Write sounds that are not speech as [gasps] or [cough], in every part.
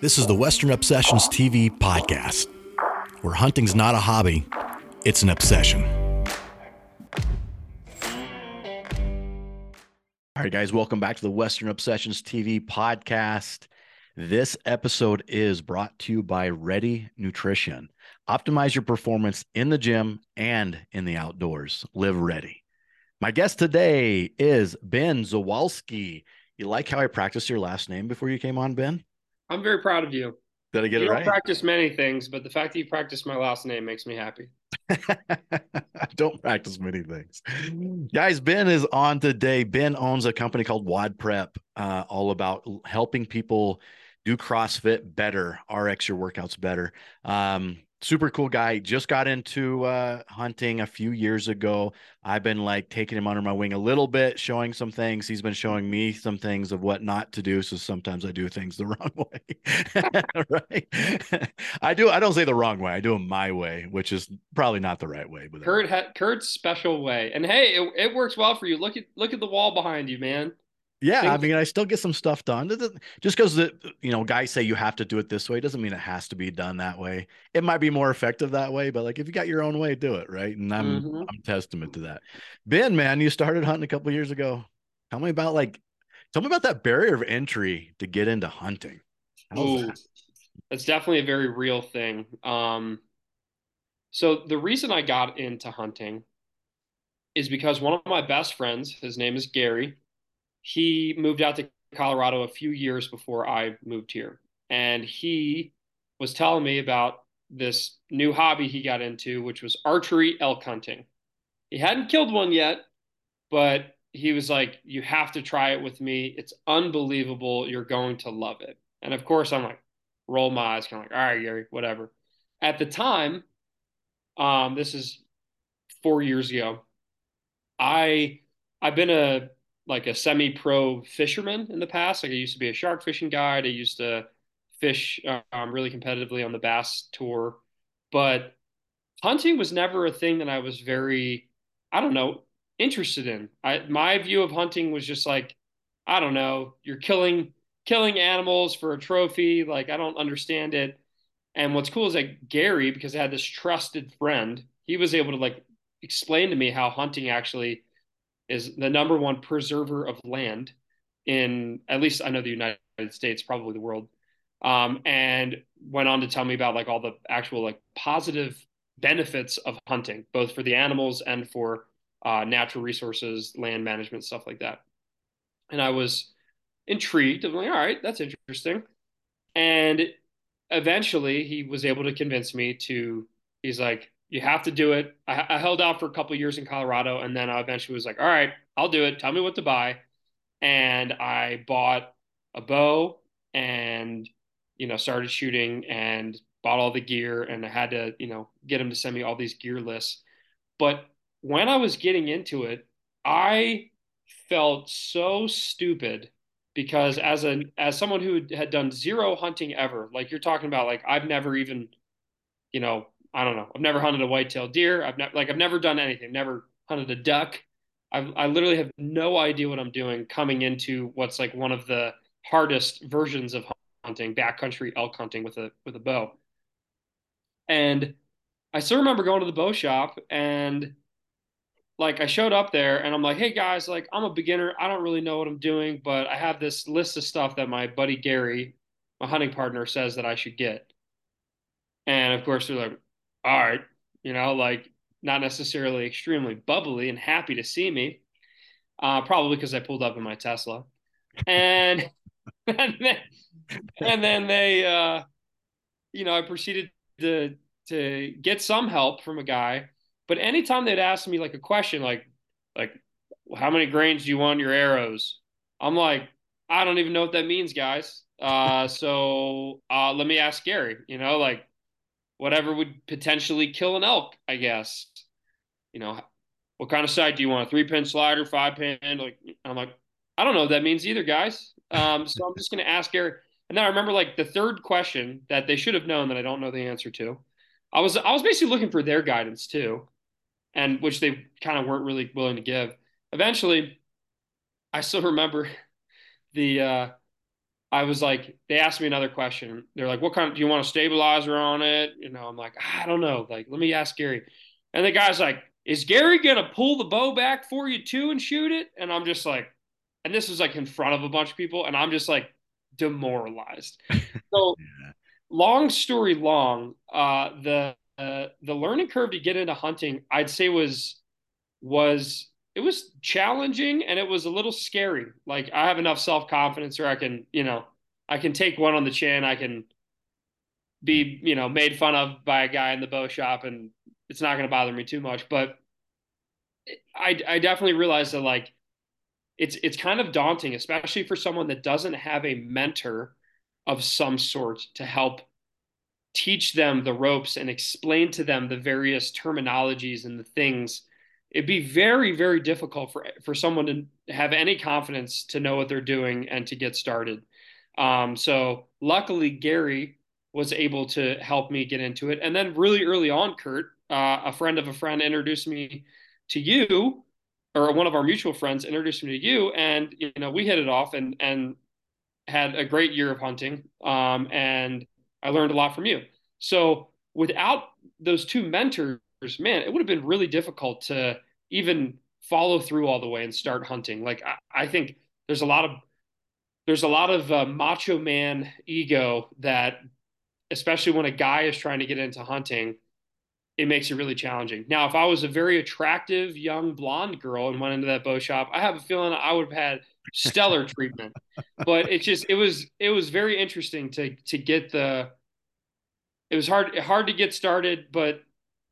This is the Western Obsessions TV podcast, where hunting's not a hobby, it's an obsession. All right, guys, welcome back to the Western Obsessions TV podcast. This episode is brought to you by Ready Nutrition. Optimize your performance in the gym and in the outdoors. Live ready. My guest today is Ben Dziwulski. You like how I practiced your last name before you came on, Ben? I'm very proud of you. Did I get you it don't right? practice many things, but the fact that you practice my last name makes me happy. [laughs] I don't practice many things. Guys, Ben is on today. Ben owns a company called Wod Prep, uh, all about helping people do CrossFit better, RX your workouts better. Um, super cool guy. Just got into uh, hunting a few years ago. I've been like taking him under my wing a little bit, showing some things. He's been showing me some things of what not to do. So sometimes I do things the [laughs] wrong way. [laughs] right? [laughs] I do. I don't say the wrong way. I do them my way, which is probably not the right way. But Kurt, ha- Kurt's special way, and hey, it, it works well for you. Look at look at the wall behind you, man. Yeah, I mean, I still get some stuff done. Just because the you know guys say you have to do it this way doesn't mean it has to be done that way. It might be more effective that way, but like if you got your own way, do it right. And I'm Mhm. I'm testament to that. Ben, man, you started hunting a couple years ago. Tell me about like, tell me about that barrier of entry to get into hunting. Ooh, that? that's definitely a very real thing. Um, so the reason I got into hunting is because one of my best friends, his name is Gary, he moved out to Colorado a few years before I moved here, and he was telling me about this new hobby he got into, which was archery elk hunting. He hadn't killed one yet, but he was like, "You have to try it with me. It's unbelievable. You're going to love it." And of course, I'm like, roll my eyes, kind of like, "All right, Gary, whatever." At the time, um, this is four years ago. I I've been a like a semi-pro fisherman in the past. Like I used to be a shark fishing guide. I used to fish um, really competitively on the bass tour, but hunting was never a thing that I was very, I don't know, interested in. I my view of hunting was just like, I don't know, you're killing killing animals for a trophy. Like I don't understand it. And what's cool is that Gary, because I had this trusted friend, he was able to like explain to me how hunting actually is the number one preserver of land in at least I know the United States, probably the world. Um, and went on to tell me about like all the actual like positive benefits of hunting, both for the animals and for uh, natural resources, land management, stuff like that. And I was intrigued. I'm like, all right, that's interesting. And eventually, he was able to convince me to. He's like, you have to do it. I, I held out for a couple years in Colorado, and then I eventually was like, all right, I'll do it. Tell me what to buy. And I bought a bow and, you know, started shooting and bought all the gear. And I had to, you know, get him to send me all these gear lists. But when I was getting into it, I felt so stupid because as a as someone who had done zero hunting ever, like you're talking about, like I've never even, you know, I don't know. I've never hunted a white-tailed deer. I've never like I've never done anything. Never hunted a duck. I I literally have no idea what I'm doing coming into what's like one of the hardest versions of hunting, backcountry elk hunting with a with a bow. And I still remember going to the bow shop and like I showed up there and I'm like, "Hey guys, like I'm a beginner. I don't really know what I'm doing, but I have this list of stuff that my buddy Gary, my hunting partner says that I should get." And of course they're like, all right, you know, like not necessarily extremely bubbly and happy to see me, uh, probably because I pulled up in my Tesla, and [laughs] and then, and then they, uh, you know, I proceeded to to get some help from a guy, but anytime they'd ask me like a question, like like how many grains do you want your arrows? I'm like, I don't even know what that means, guys. Uh, so uh, let me ask Gary. You know, like whatever would potentially kill an elk, I guess. You know, what kind of sight do you want? A three pin slider, five pin? Like, I'm like, I don't know what that means either, guys. Um, so I'm just going to ask Eric. And then I remember like the third question that they should have known that I don't know the answer to. I was I was basically looking for their guidance too, and which they kind of weren't really willing to give. Eventually, I still remember [laughs] the uh, I was like, they asked me another question. They're like, what kind of, do you want a stabilizer on it? You know, I'm like, I don't know. Like, let me ask Gary. And the guy's like, is Gary going to pull the bow back for you too and shoot it? And I'm just like, and this was like in front of a bunch of people. And I'm just like demoralized. [laughs] So, long story long, uh, the, uh, the learning curve to get into hunting, I'd say was, was it was challenging and it was a little scary. Like I have enough self confidence, or I can, you know, I can take one on the chin. I can be, you know, made fun of by a guy in the bow shop, and it's not going to bother me too much. But I, I definitely realized that like it's it's kind of daunting, especially for someone that doesn't have a mentor of some sort to help teach them the ropes and explain to them the various terminologies and the things it'd be very very difficult for for someone to have any confidence to know what they're doing and to get started. Um, so luckily gary was able to help me get into it. And then really early on kurt uh, a friend of a friend introduced me to you or one of our mutual friends introduced me to you. And you know we hit it off and and had a great year of hunting um, and i learned a lot from you. So without those two mentors man, it would have been really difficult to even follow through all the way and start hunting. Like I, I think there's a lot of there's a lot of uh, macho man ego that, especially when a guy is trying to get into hunting, it makes it really challenging. Now, if I was a very attractive young blonde girl and went into that bow shop, I have a feeling I would have had stellar [laughs] treatment. But it just it was it was very interesting to to get the it was hard hard to get started, but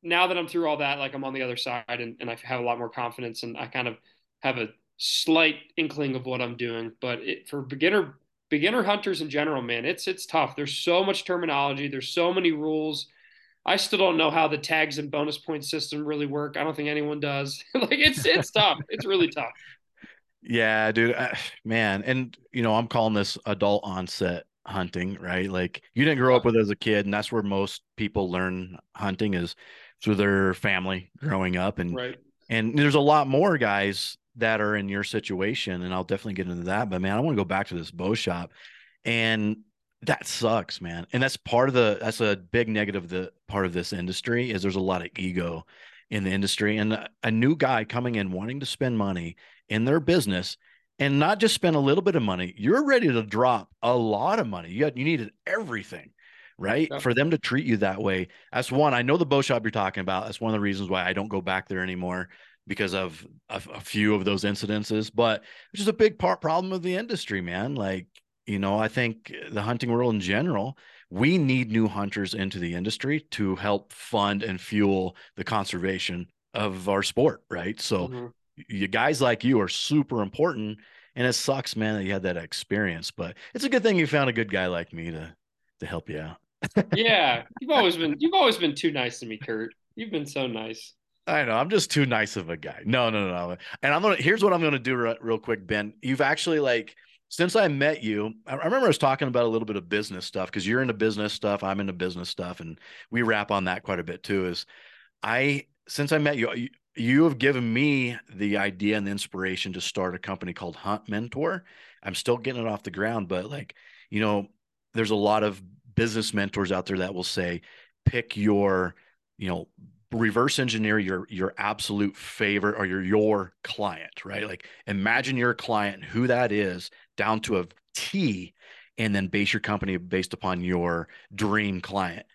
now that I'm through all that, like I'm on the other side and, and I have a lot more confidence and I kind of have a slight inkling of what I'm doing. But it, for beginner beginner hunters in general, man, it's it's tough. There's so much terminology. There's so many rules. I still don't know how the tags and bonus point system really work. I don't think anyone does. [laughs] like it's it's tough. It's really tough. Yeah, dude, uh, man, and you know I'm calling this adult onset hunting, right? Like you didn't grow up with as a kid, and that's where most people learn hunting is through their family growing up. And right. and there's a lot more guys that are in your situation and I'll definitely get into that. But man I want to go back to this bow shop. And that sucks man. And that's part of the that's a big negative the part of this industry is there's a lot of ego in the industry. And a, a new guy coming in wanting to spend money in their business and not just spend a little bit of money you're ready to drop a lot of money. You got you needed everything right? For them to treat you that way. That's one. I know the bow shop you're talking about. That's one of the reasons why I don't go back there anymore because of a, a few of those incidences. But which is a big part problem of the industry, man. Like, you know, I think the hunting world in general, we need new hunters into the industry to help fund and fuel the conservation of our sport, right? So mm-hmm. you guys like you are super important and it sucks man that you had that experience but it's a good thing you found a good guy like me to to help you out yeah, you've [laughs] always been you've always been too nice to me, Kurt. You've been so nice. I know. I'm just too nice of a guy. No, no, no, no. And I'm gonna. Here's what I'm gonna do re- real quick, Ben. You've actually like since I met you. I remember I was talking about a little bit of business stuff because you're into business stuff. I'm into business stuff, and we wrap on that quite a bit too. Is I since I met you, you, you have given me the idea and the inspiration to start a company called Hunt Mentor. I'm still getting it off the ground, but like you know, there's a lot of business mentors out there that will say, pick your, you know, reverse engineer your your absolute favorite or your your client, right? Like imagine your client, who that is, down to a T, and then base your company based upon your dream client.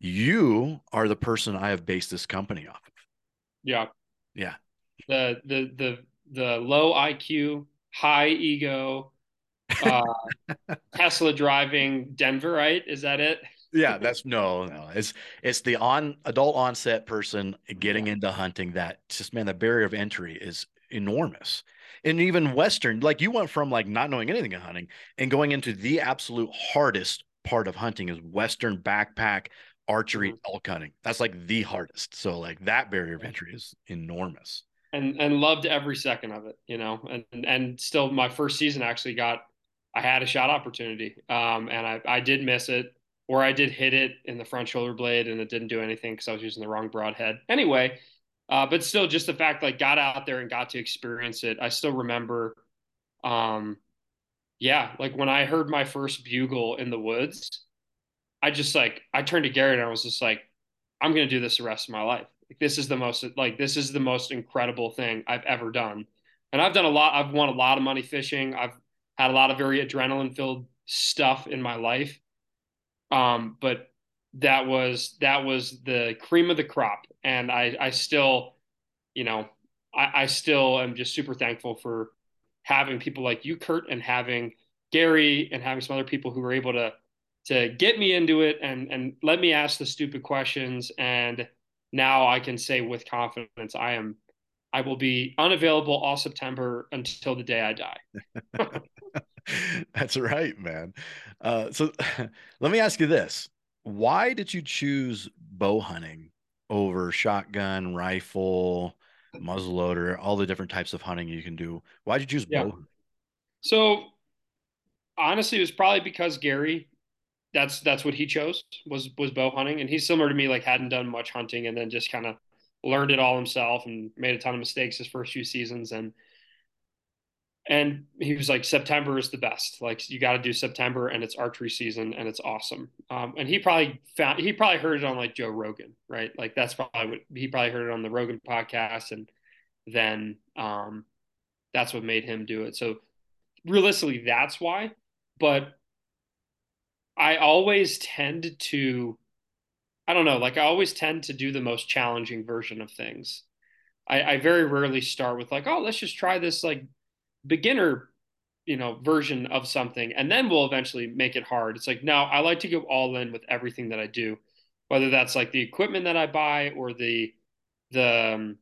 You are the person I have based this company off of. Yeah. Yeah. The the the the low IQ, high ego, uh, [laughs] Tesla driving Denver, right? Is that it? yeah, that's no, no. It's it's the on adult onset person getting into hunting that just man, the barrier of entry is enormous. And even Western, like you went from like not knowing anything of hunting and going into the absolute hardest part of hunting is Western backpack archery mm-hmm. elk hunting. That's like the hardest. So like that barrier of entry is enormous. And and loved every second of it, you know. And and still my first season actually got I had a shot opportunity, um, and I, I did miss it, or I did hit it in the front shoulder blade, and it didn't do anything because I was using the wrong broadhead. Anyway, uh, but still, just the fact like got out there and got to experience it. I still remember, um, yeah, like when I heard my first bugle in the woods, I just like I turned to Garrett and I was just like, I'm gonna do this the rest of my life. Like this is the most like this is the most incredible thing I've ever done. And I've done a lot, I've won a lot of money fishing. I've had a lot of very adrenaline filled stuff in my life. Um, but that was that was the cream of the crop. And I I still, you know, I, I still am just super thankful for having people like you, Kurt, and having Gary and having some other people who were able to to get me into it and and let me ask the stupid questions and now I can say with confidence I am I will be unavailable all September until the day I die. [laughs] That's right, man. Uh, so [laughs] let me ask you this. Why did you choose bow hunting over shotgun, rifle, muzzleloader, all the different types of hunting you can do? Why did you choose yeah. bow? So honestly, it was probably because Gary that's that's what he chose was was bow hunting and he's similar to me like hadn't done much hunting and then just kind of learned it all himself and made a ton of mistakes his first few seasons. And and he was like september is the best. Like you got to do september and it's archery season and it's awesome. Um, and he probably found he probably heard it on like joe rogan right? Like that's probably what he probably heard it on the rogan podcast and then um, that's what made him do it. So realistically that's why but I always tend to, I don't know, like I always tend to do the most challenging version of things. I, I very rarely start with like, oh, let's just try this like beginner, you know, version of something, and then we'll eventually make it hard. It's like, no, I like to go all in with everything that I do, whether that's like the equipment that I buy or the, the, um,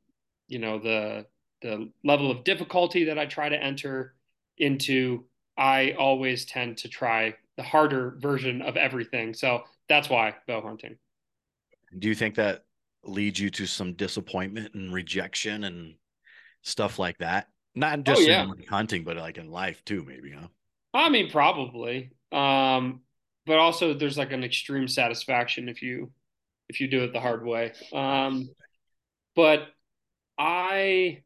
you know, the the level of difficulty that I try to enter into. I always tend to try the harder version of everything. So that's why bow hunting. Do you think that leads you to some disappointment and rejection and stuff like that? Not oh, just oh, yeah. in hunting, but like in life too, maybe, huh? I mean, probably. Um, but also there's like an extreme satisfaction if you if you do it the hard way. Um, but I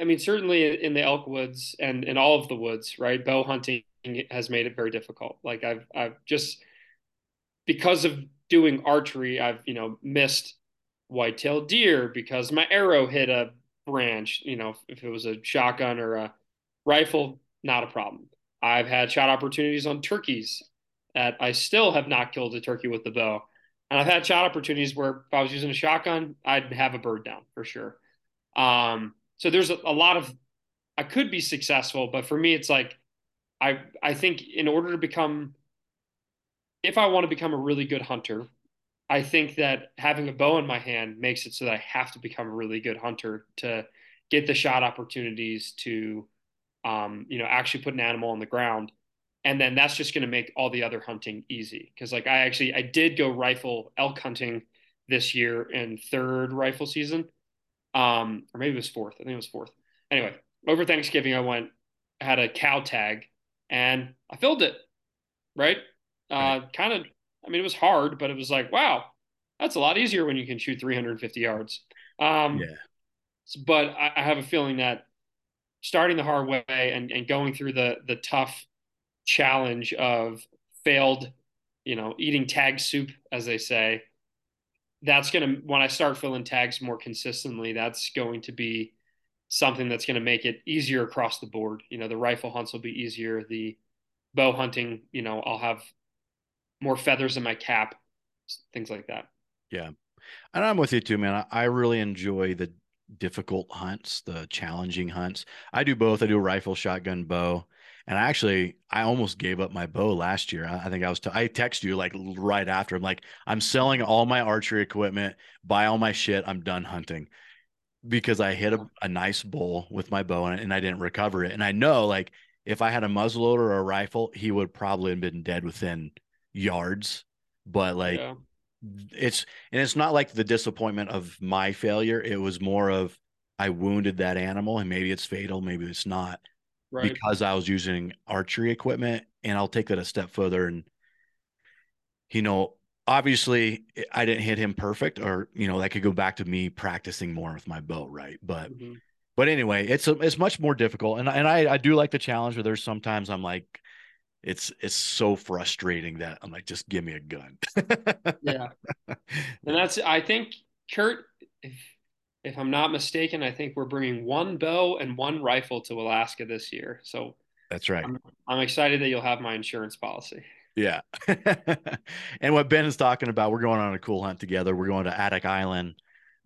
I mean, certainly in the elk woods and in all of the woods, right? Bow hunting has made it very difficult. Like I've I've just because of doing archery, I've you know missed white-tailed deer because my arrow hit a branch. You know, if it was a shotgun or a rifle, not a problem. I've had shot opportunities on turkeys that I still have not killed a turkey with the bow. And I've had shot opportunities where if I was using a shotgun, I'd have a bird down for sure. Um, so there's a, a lot of I could be successful, but for me, it's like I I think in order to become if I want to become a really good hunter, I think that having a bow in my hand makes it so that I have to become a really good hunter to get the shot opportunities to um, you know actually put an animal on the ground and then that's just going to make all the other hunting easy because like i actually i did go rifle elk hunting this year in third rifle season um, or maybe it was fourth i think it was fourth anyway over thanksgiving i went had a cow tag and I filled it. Right. Uh, kind of, I mean, it was hard, but it was like, wow, that's a lot easier when you can shoot 350 yards. Um, yeah. But I, I have a feeling that starting the hard way and, and going through the the tough challenge of failed, you know, eating tag soup, as they say, that's going to, when I start filling tags more consistently, that's going to be something that's going to make it easier across the board. You know, the rifle hunts will be easier. The bow hunting, you know, I'll have more feathers in my cap, things like that. Yeah. And I'm with you too, man. I really enjoy the difficult hunts, the challenging hunts. I do both. I do rifle, shotgun, bow. And I actually, I almost gave up my bow last year. I think I was, t- I text you like right after. I'm like, I'm selling all my archery equipment, buy all my shit. I'm done hunting because I hit a, a nice bull with my bow and, and I didn't recover it. And I know like if I had a muzzleloader or a rifle, he would probably have been dead within yards. But like yeah. it's and it's not like the disappointment of my failure. It was more of I wounded that animal and maybe it's fatal, maybe it's not. Right. Because I was using archery equipment. And I'll take that a step further and you know, obviously I didn't hit him perfect, or you know that could go back to me practicing more with my bow, right? But mm-hmm. but anyway, it's a, it's much more difficult, and and I I do like the challenge. Where there's sometimes I'm like, it's it's so frustrating that I'm like, just give me a gun. yeah, [laughs] and that's I think Kurt, if if I'm not mistaken, I think we're bringing one bow and one rifle to Alaska this year. So that's right. I'm, I'm excited that you'll have my insurance policy. Yeah. [laughs] and what Ben is talking about, we're going on a cool hunt together. We're going to Adak Island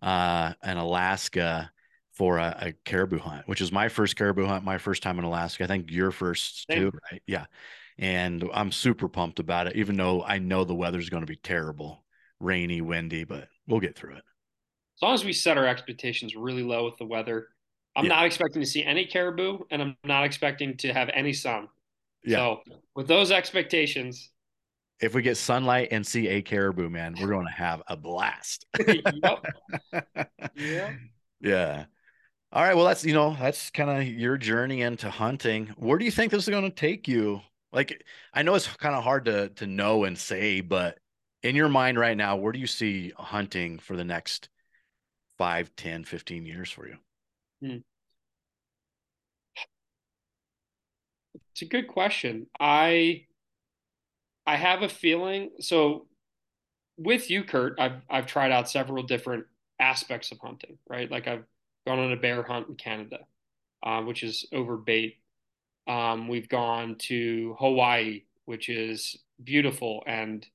uh in Alaska for a, a, caribou hunt, which is my first caribou hunt, my first time in Alaska. I think your first too, right? Yeah. And I'm super pumped about it, even though I know the weather's going to be terrible, rainy, windy, but we'll get through it. As long as we set our expectations really low with the weather, I'm yeah. not expecting to see any caribou and I'm not expecting to have any sun. Yeah. So with those expectations, if we get sunlight and see a caribou, man, we're going to have a blast. [laughs] yep. Yeah. Yeah. All right. Well, that's you know that's kind of your journey into hunting. Where do you think this is going to take you? Like, I know it's kind of hard to to know and say, but in your mind right now, where do you see hunting for the next 5, 10, 15 years for you? Hmm. It's a good question. I I have a feeling so with you, Kurt, I've I've tried out several different aspects of hunting, right? Like I've gone on a bear hunt in Canada, uh, which is over bait. Um, we've gone to Hawaii, which is beautiful and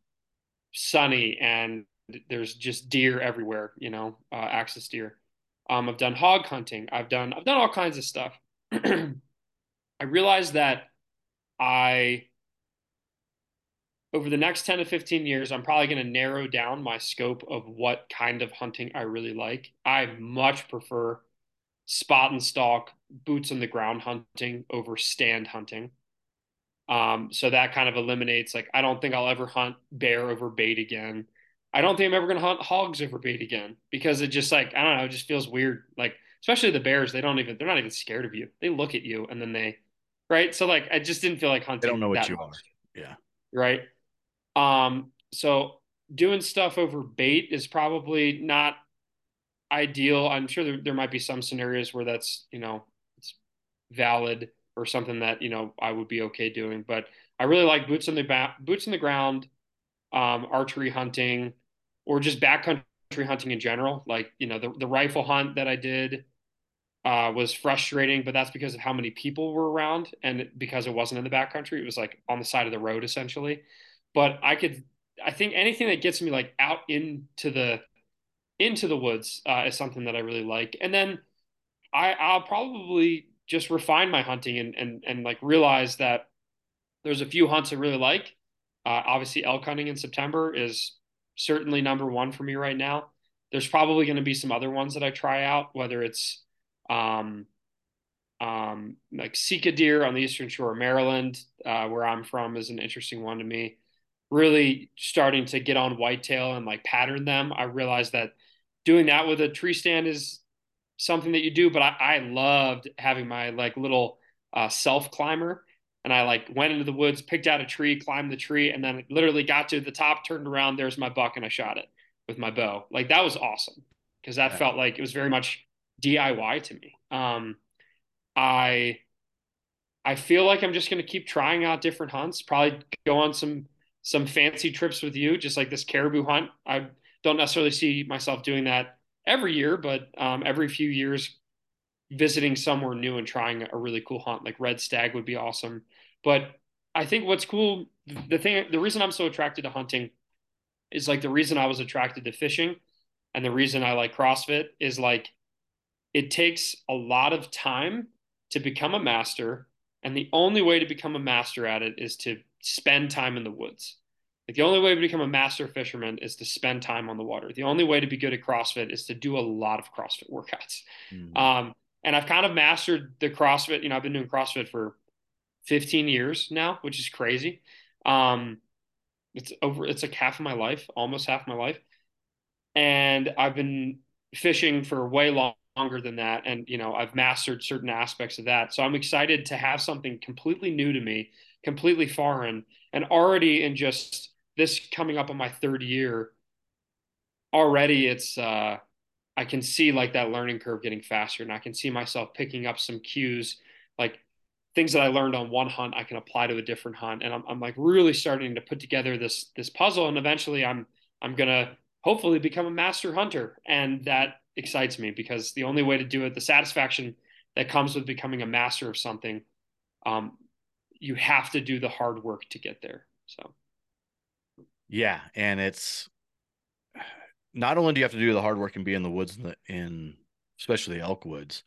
sunny, and there's just deer everywhere. You know, uh, axis deer. Um, I've done hog hunting. I've done I've done all kinds of stuff. [clears throat] I realized that I over the next 10 to 15 years, I'm probably going to narrow down my scope of what kind of hunting I really like. I much prefer spot and stalk, boots on the ground hunting over stand hunting. Um, so that kind of eliminates like I don't think I'll ever hunt bear over bait again. I don't think I'm ever going to hunt hogs over bait again because it just like I don't know, it just feels weird. Like especially the bears, they don't even they're not even scared of you. They look at you and then they right. So like I just didn't feel like hunting. They don't know what you much. are. Yeah. Right. Um. So doing stuff over bait is probably not ideal. I'm sure there, there might be some scenarios where that's, you know, it's valid or something that, you know, I would be okay doing. But I really like boots on the back, boots on the ground, um, archery hunting, or just backcountry hunting in general. Like, you know, the, the rifle hunt that I did uh, was frustrating, but that's because of how many people were around and because it wasn't in the backcountry. It was like on the side of the road essentially. But I could, I think anything that gets me like out into the into the woods uh, is something that I really like. And then I, I'll probably just refine my hunting and, and, and like realize that there's a few hunts I really like. Uh, obviously, elk hunting in September is certainly number one for me right now. There's probably going to be some other ones that I try out, whether it's um, um, like Sika deer on the eastern shore of Maryland, uh, where I'm from, is an interesting one to me. Really starting to get on whitetail and like pattern them. I realized that doing that with a tree stand is something that you do, but I, I loved having my like little uh, self climber. And I like went into the woods, picked out a tree, climbed the tree, and then literally got to the top, turned around, there's my buck, and I shot it with my bow. Like that was awesome because that yeah. felt like it was very much DIY to me. Um, I I feel like I'm just going to keep trying out different hunts. Probably go on some some fancy trips with you, just like this caribou hunt. I don't necessarily see myself doing that every year, but um, every few years, visiting somewhere new and trying a really cool hunt like red stag would be awesome. But I think what's cool, the thing, the reason I'm so attracted to hunting is like the reason I was attracted to fishing and the reason I like CrossFit is like it takes a lot of time to become a master. And the only way to become a master at it is to spend time in the woods. Like the only way to become a master fisherman is to spend time on the water. The only way to be good at CrossFit is to do a lot of CrossFit workouts. Mm. Um, and I've kind of mastered the CrossFit. You know, I've been doing CrossFit for 15 years now, which is crazy. Um, it's over. It's like half of my life, almost half my life. And I've been fishing for way long, longer than that. And you know, I've mastered certain aspects of that. So I'm excited to have something completely new to me, completely foreign, and already in just this coming up on my third year, already it's uh, I can see like that learning curve getting faster, and I can see myself picking up some cues, like things that I learned on one hunt I can apply to a different hunt, and I'm, I'm like really starting to put together this this puzzle, and eventually I'm I'm gonna hopefully become a master hunter, and that excites me because the only way to do it, the satisfaction that comes with becoming a master of something, um, you have to do the hard work to get there. So, yeah, and it's not only do you have to do the hard work and be in the woods in, the, in especially elk woods,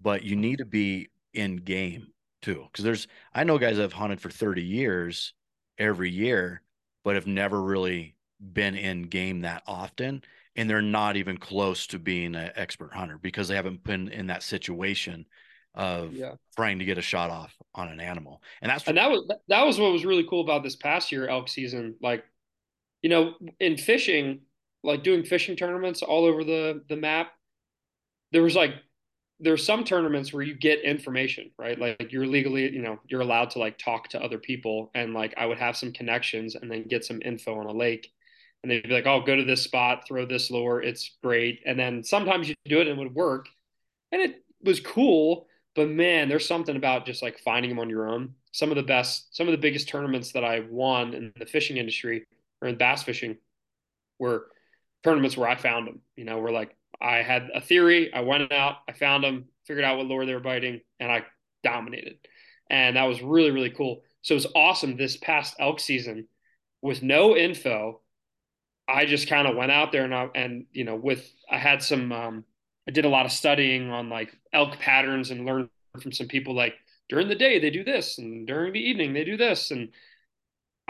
but you need to be in game too. Because there's I know guys that have hunted for 30 years every year, but have never really been in game that often. And they're not even close to being an expert hunter because they haven't been in that situation of yeah. trying to get a shot off on an animal. And that's and that was that was what was really cool about this past year elk season. Like, you know, in fishing, like doing fishing tournaments all over the the map, there was like there's some tournaments where you get information, right? Like you're legally, you know, you're allowed to like talk to other people and like I would have some connections and then get some info on a lake. And they'd be like, oh, go to this spot, throw this lure, it's great. And then sometimes you do it and it would work. And it was cool, but man, there's something about just like finding them on your own. Some of the best, some of the biggest tournaments that I won in the fishing industry or in bass fishing were tournaments where I found them. You know, where like I had a theory. I went out, I found them, figured out what lure they were biting, and I dominated. And that was really, really cool. So it was awesome this past elk season with no info. I just kind of went out there and I, and you know with I had some um, I did a lot of studying on like elk patterns and learned from some people like during the day they do this and during the evening they do this and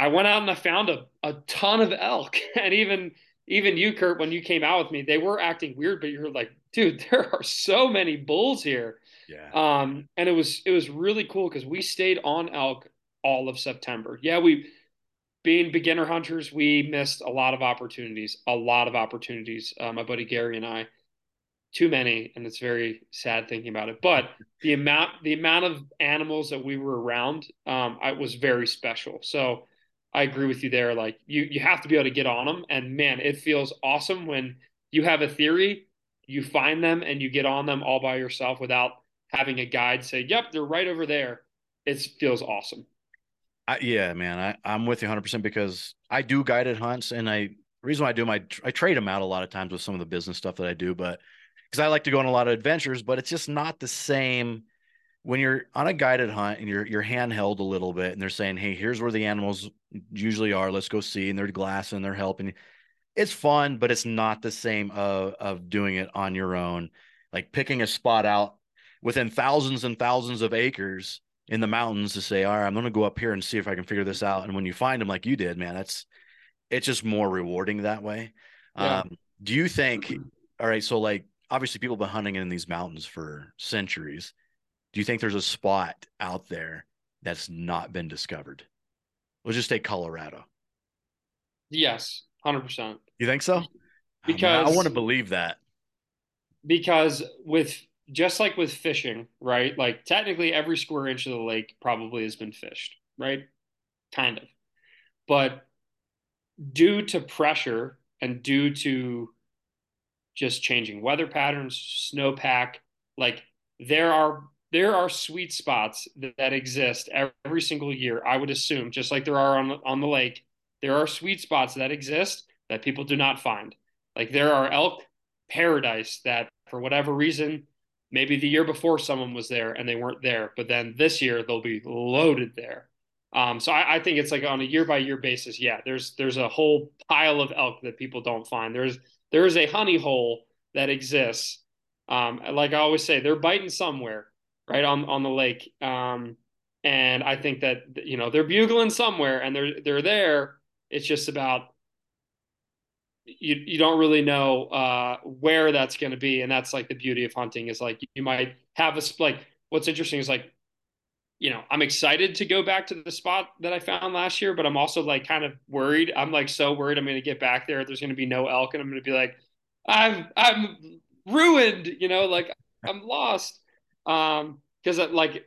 I went out and I found a, a ton of elk [laughs] and even even you, Kurt, when you came out with me, they were acting weird, but you're like, dude, [laughs] there are so many bulls here. Yeah. Um, and it was it was really cool because we stayed on elk all of September. Yeah, we being beginner hunters, we missed a lot of opportunities, a lot of opportunities. Uh, my buddy Gary and I, too many, and it's very sad thinking about it. But the amount the amount of animals that we were around, um, I was very special. So I agree with you there. Like you, you have to be able to get on them. And man, it feels awesome when you have a theory, you find them and you get on them all by yourself without having a guide say, yep, they're right over there. It feels awesome. I, yeah, man, I, I'm with you 100% because I do guided hunts and I, reason why I do them, I, I trade them out a lot of times with some of the business stuff that I do, but because I like to go on a lot of adventures, but it's just not the same when you're on a guided hunt and you're you're handheld a little bit and they're saying, Hey, here's where the animals usually are. Let's go see. And they're glass and they're helping. It's fun, but it's not the same of, of doing it on your own. Like picking a spot out within thousands and thousands of acres in the mountains to say, all right, I'm going to go up here and see if I can figure this out. And when you find them like you did, man, that's, it's just more rewarding that way. Yeah. Um, do you think, all right, so like obviously people have been hunting in these mountains for centuries. Do you think there's a spot out there that's not been discovered? We'll just take Colorado. Yes, hundred percent. You think so? Because I want to believe that. Because with just like with fishing, right? Like technically every square inch of the lake probably has been fished, right? Kind of. But due to pressure and due to just changing weather patterns, snowpack, like there are there are sweet spots that, exist every single year. I would assume, just like there are on on the lake, there are sweet spots that exist that people do not find. Like there are elk paradise that, for whatever reason, maybe the year before someone was there and they weren't there, but then this year they'll be loaded there. Um, so I, I, think it's like on a year by year basis. Yeah, there's there's a whole pile of elk that people don't find. There's there is a honey hole that exists. Um, like I always say, they're biting somewhere right on on the lake. Um, and I think that you know they're bugling somewhere, and they're they're there. It's just about you you don't really know uh, where that's going to be, and that's like the beauty of hunting is like you might have a like. What's interesting is like you know, I'm excited to go back to the spot that I found last year, but I'm also like kind of worried. I'm like so worried I'm going to get back there. There's going to be no elk, and I'm going to be like, I'm I'm ruined. You know, like I'm lost. Um, because like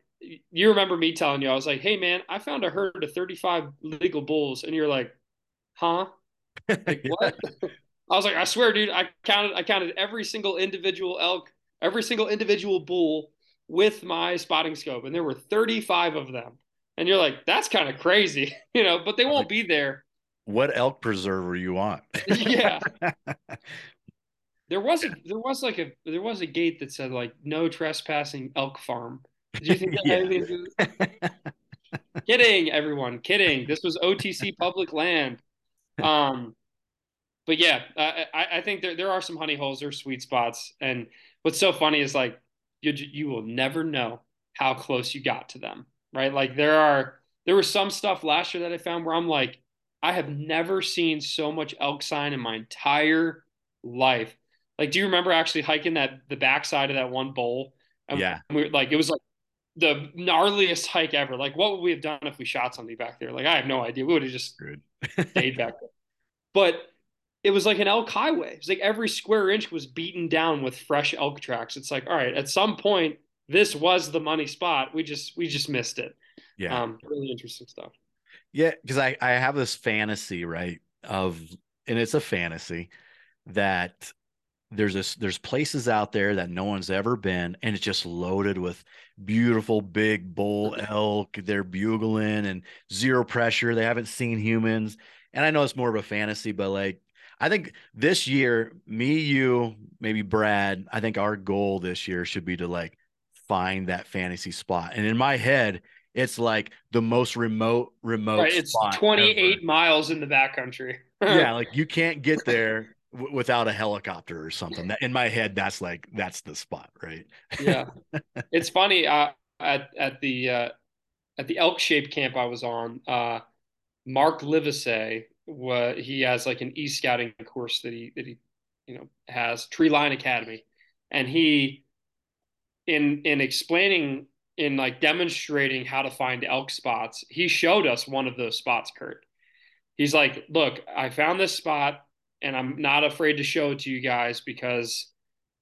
you remember me telling you, I was like, "Hey man, I found a herd of 35 legal bulls," and you're like, "Huh? Like [laughs] what?" I was like, "I swear, dude, I counted, I counted every single individual elk, every single individual bull with my spotting scope, and there were 35 of them. And you're like, that's kind of crazy, [laughs] you know, but they won't be there. What elk preserve you on? [laughs] yeah. There was a there was like a there was a gate that said like no trespassing elk farm. [laughs] Did you think that kidding, everyone, kidding. This was OTC [laughs] public land. Um, but yeah, I, I think there there are some honey holes, there's sweet spots, and what's so funny is like you you will never know how close you got to them, right? Like there are there was some stuff last year that I found where I'm like, I have never seen so much elk sign in my entire life. Like, do you remember actually hiking that the backside of that one bowl? And yeah, we were, like it was like the gnarliest hike ever. Like, what would we have done if we shot something back there? Like, I have no idea. We would have just [laughs] stayed back there. But it was like an elk highway. It's like every square inch was beaten down with fresh elk tracks. It's like, all right, at some point, this was the money spot. We just we just missed it. Yeah, um, really interesting stuff. Yeah, because I I have this fantasy right of, and it's a fantasy that there's this there's places out there that no one's ever been and it's just loaded with beautiful big bull elk they're bugling and zero pressure they haven't seen humans. And i know it's more of a fantasy but like i think this year me you maybe brad i think our goal this year should be to like find that fantasy spot. And in my head it's like the most remote remote right, it's 28 ever. miles in the backcountry. Yeah [laughs] like you can't get there w- without a helicopter or something. That in my head, that's like that's the spot, right? yeah, [laughs] it's funny. Uh, at at the uh, at the elk shape camp I was on, uh, Mark Livesey, what he has like an e scouting course that he that he you know has Tree Line Academy, and he in in explaining in like demonstrating how to find elk spots, he showed us one of those spots, Kurt. He's like, look, I found this spot and I'm not afraid to show it to you guys because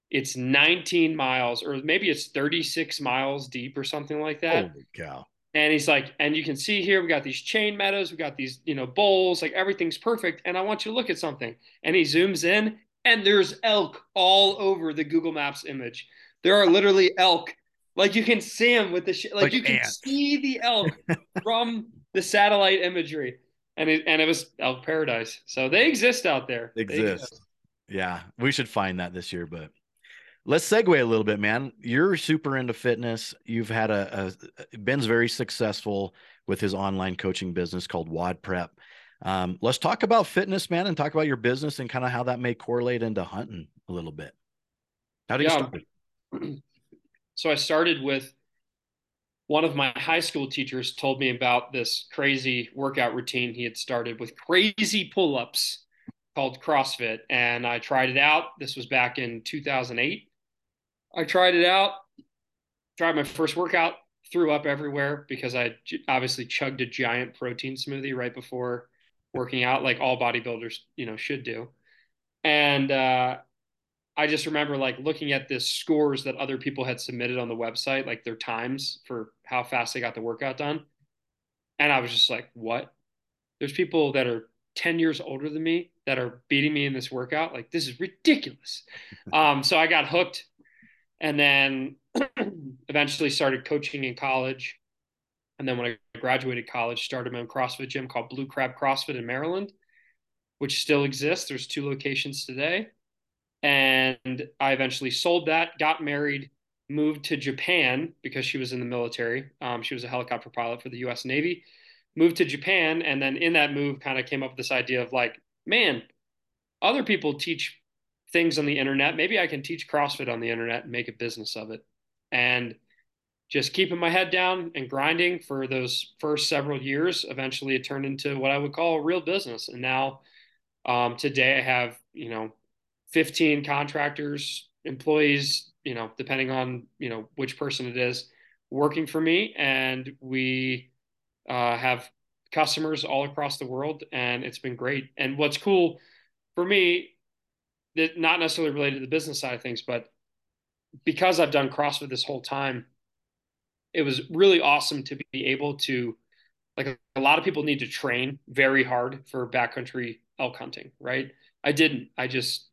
it's 19 miles or maybe it's 36 miles deep or something like that. Holy cow. And he's like, and you can see here, we got these chain meadows, we got these, you know, bowls, like everything's perfect. And I want you to look at something. And he zooms in, and there's elk all over the Google Maps image. There are literally elk. Like you can see them with the sh- like, like you can ants. see the elk [laughs] from the satellite imagery and it and it was elk paradise. So they exist out there. Exist. They exist. Yeah, we should find that this year. But let's segue a little bit, man. You're super into fitness. You've had a, a Ben's very successful with his online coaching business called Wod Prep. Um, let's talk about fitness, man, and talk about your business and kind of how that may correlate into hunting a little bit. How did yeah. you start? [clears throat] So I started with one of my high school teachers told me about this crazy workout routine he had started with crazy pull ups called CrossFit. And I tried it out. This was back in 2008. I tried it out, tried my first workout, threw up everywhere because I obviously chugged a giant protein smoothie right before working out, like all bodybuilders, you know, should do. And uh, I just remember like looking at the scores that other people had submitted on the website, like their times for how fast they got the workout done. And I was just like, what? There's people that are 10 years older than me that are beating me in this workout. Like, this is ridiculous. [laughs] um, so I got hooked and then [clears throat] eventually started coaching in college. And then when I graduated college, started my own CrossFit gym called Blue Crab CrossFit in Maryland, which still exists. There's two locations today. And I eventually sold that, got married, moved to Japan because she was in the military. Um, she was a helicopter pilot for the US Navy. Moved to Japan. And then in that move, kind of came up with this idea of like, man, other people teach things on the internet. Maybe I can teach CrossFit on the internet and make a business of it. And just keeping my head down and grinding for those first several years, eventually it turned into what I would call a real business. And now um, today I have, you know, 15 contractors, employees, you know, depending on, you know, which person it is working for me. And we uh, have customers all across the world and it's been great. And what's cool for me, that not necessarily related to the business side of things, but because I've done CrossFit this whole time, it was really awesome to be able to like a lot of people need to train very hard for backcountry elk hunting, right? I didn't. I just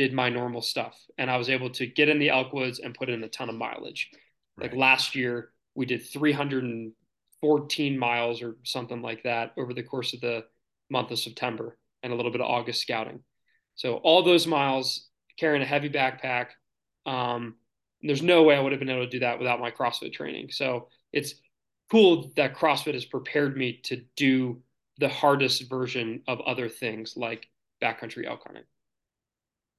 did my normal stuff and I was able to get in the elk woods and put in a ton of mileage. Right. Like last year, we did 314 miles or something like that over the course of the month of September and a little bit of August scouting. So all those miles carrying a heavy backpack. Um, there's no way I would have been able to do that without my CrossFit training. So it's cool that CrossFit has prepared me to do the hardest version of other things like backcountry elk hunting.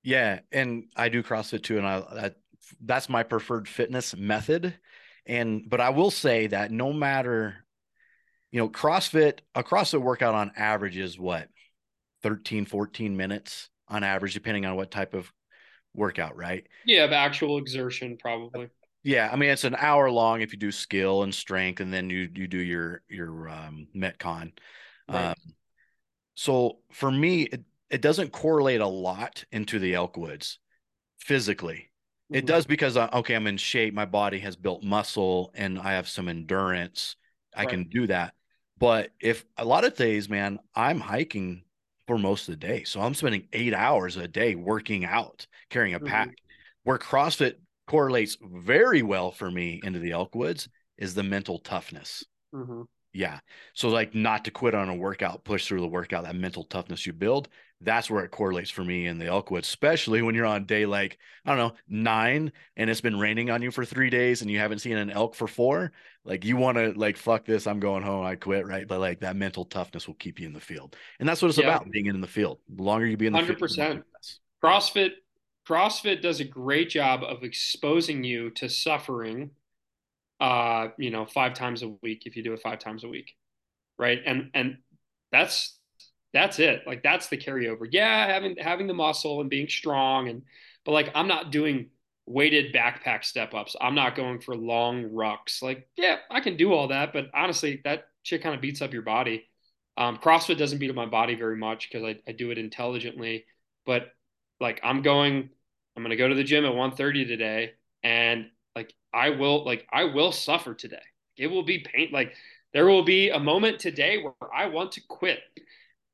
Yeah, and I do CrossFit too, and I that, that's my preferred fitness method. And but I will say that no matter, you know, CrossFit a CrossFit workout on average is what 13, 14 minutes on average, depending on what type of workout, right? Yeah, of actual exertion, probably. Yeah, I mean it's an hour long if you do skill and strength, and then you you do your your um, metcon. Right. Um, so for me, it, it doesn't correlate a lot into the elk woods physically. Mm-hmm. It does because uh, okay, I'm in shape, my body has built muscle, and I have some endurance. I can do that. But if a lot of days, man, I'm hiking for most of the day. So I'm spending eight hours a day working out, carrying a mm-hmm. pack. Where CrossFit correlates very well for me into the elk woods is the mental toughness. Mm-hmm. Yeah. So like not to quit on a workout, push through the workout, that mental toughness you build, that's where it correlates for me in the elk woods, especially when you're on day like, I don't know, nine and it's been raining on you for three days and you haven't seen an elk for four. Like you want to like, fuck this, I'm going home, I quit, right? But like that mental toughness will keep you in the field. And that's what it's yeah. about, being in the field. The longer you be in the 100%. field. 100%. CrossFit, CrossFit does a great job of exposing you to suffering uh, you know, five times a week if you do it five times a week. Right. And and that's that's it. Like that's the carryover. Yeah, having having the muscle and being strong and but like I'm not doing weighted backpack step ups. I'm not going for long rucks. Like, yeah, I can do all that, but honestly, that shit kind of beats up your body. Um, CrossFit doesn't beat up my body very much because I, I do it intelligently. But like I'm going, I'm gonna go to the gym at 1:30 today, and like I will like I will suffer today. It will be pain like there will be a moment today where I want to quit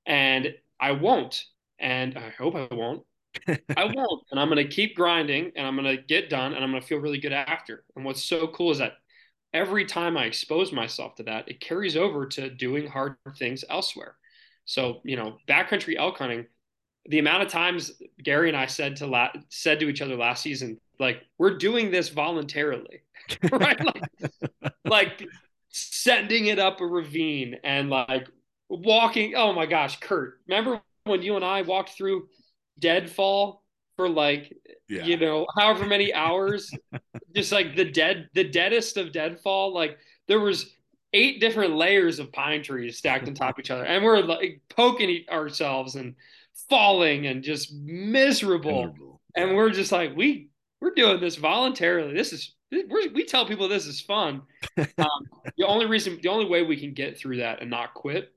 and I won't and I hope I won't. I [laughs] won't and I'm going to keep grinding and I'm going to get done and I'm going to feel really good after. And what's so cool is that every time I expose myself to that, it carries over to doing hard things elsewhere. So, you know, backcountry elk hunting, the amount of times Gary and I said to la- said to each other last season, like we're doing this voluntarily [laughs] right like, [laughs] like sending it up a ravine and like walking oh my gosh kurt remember when you and i walked through deadfall for like yeah. you know however many hours [laughs] just like the dead the deadest of deadfall like there was eight different layers of pine trees stacked on top of each other and we're like poking ourselves and falling and just miserable, miserable. and we're just like we we're doing this voluntarily. This is we tell people this is fun. [laughs] Um, the only reason, the only way we can get through that and not quit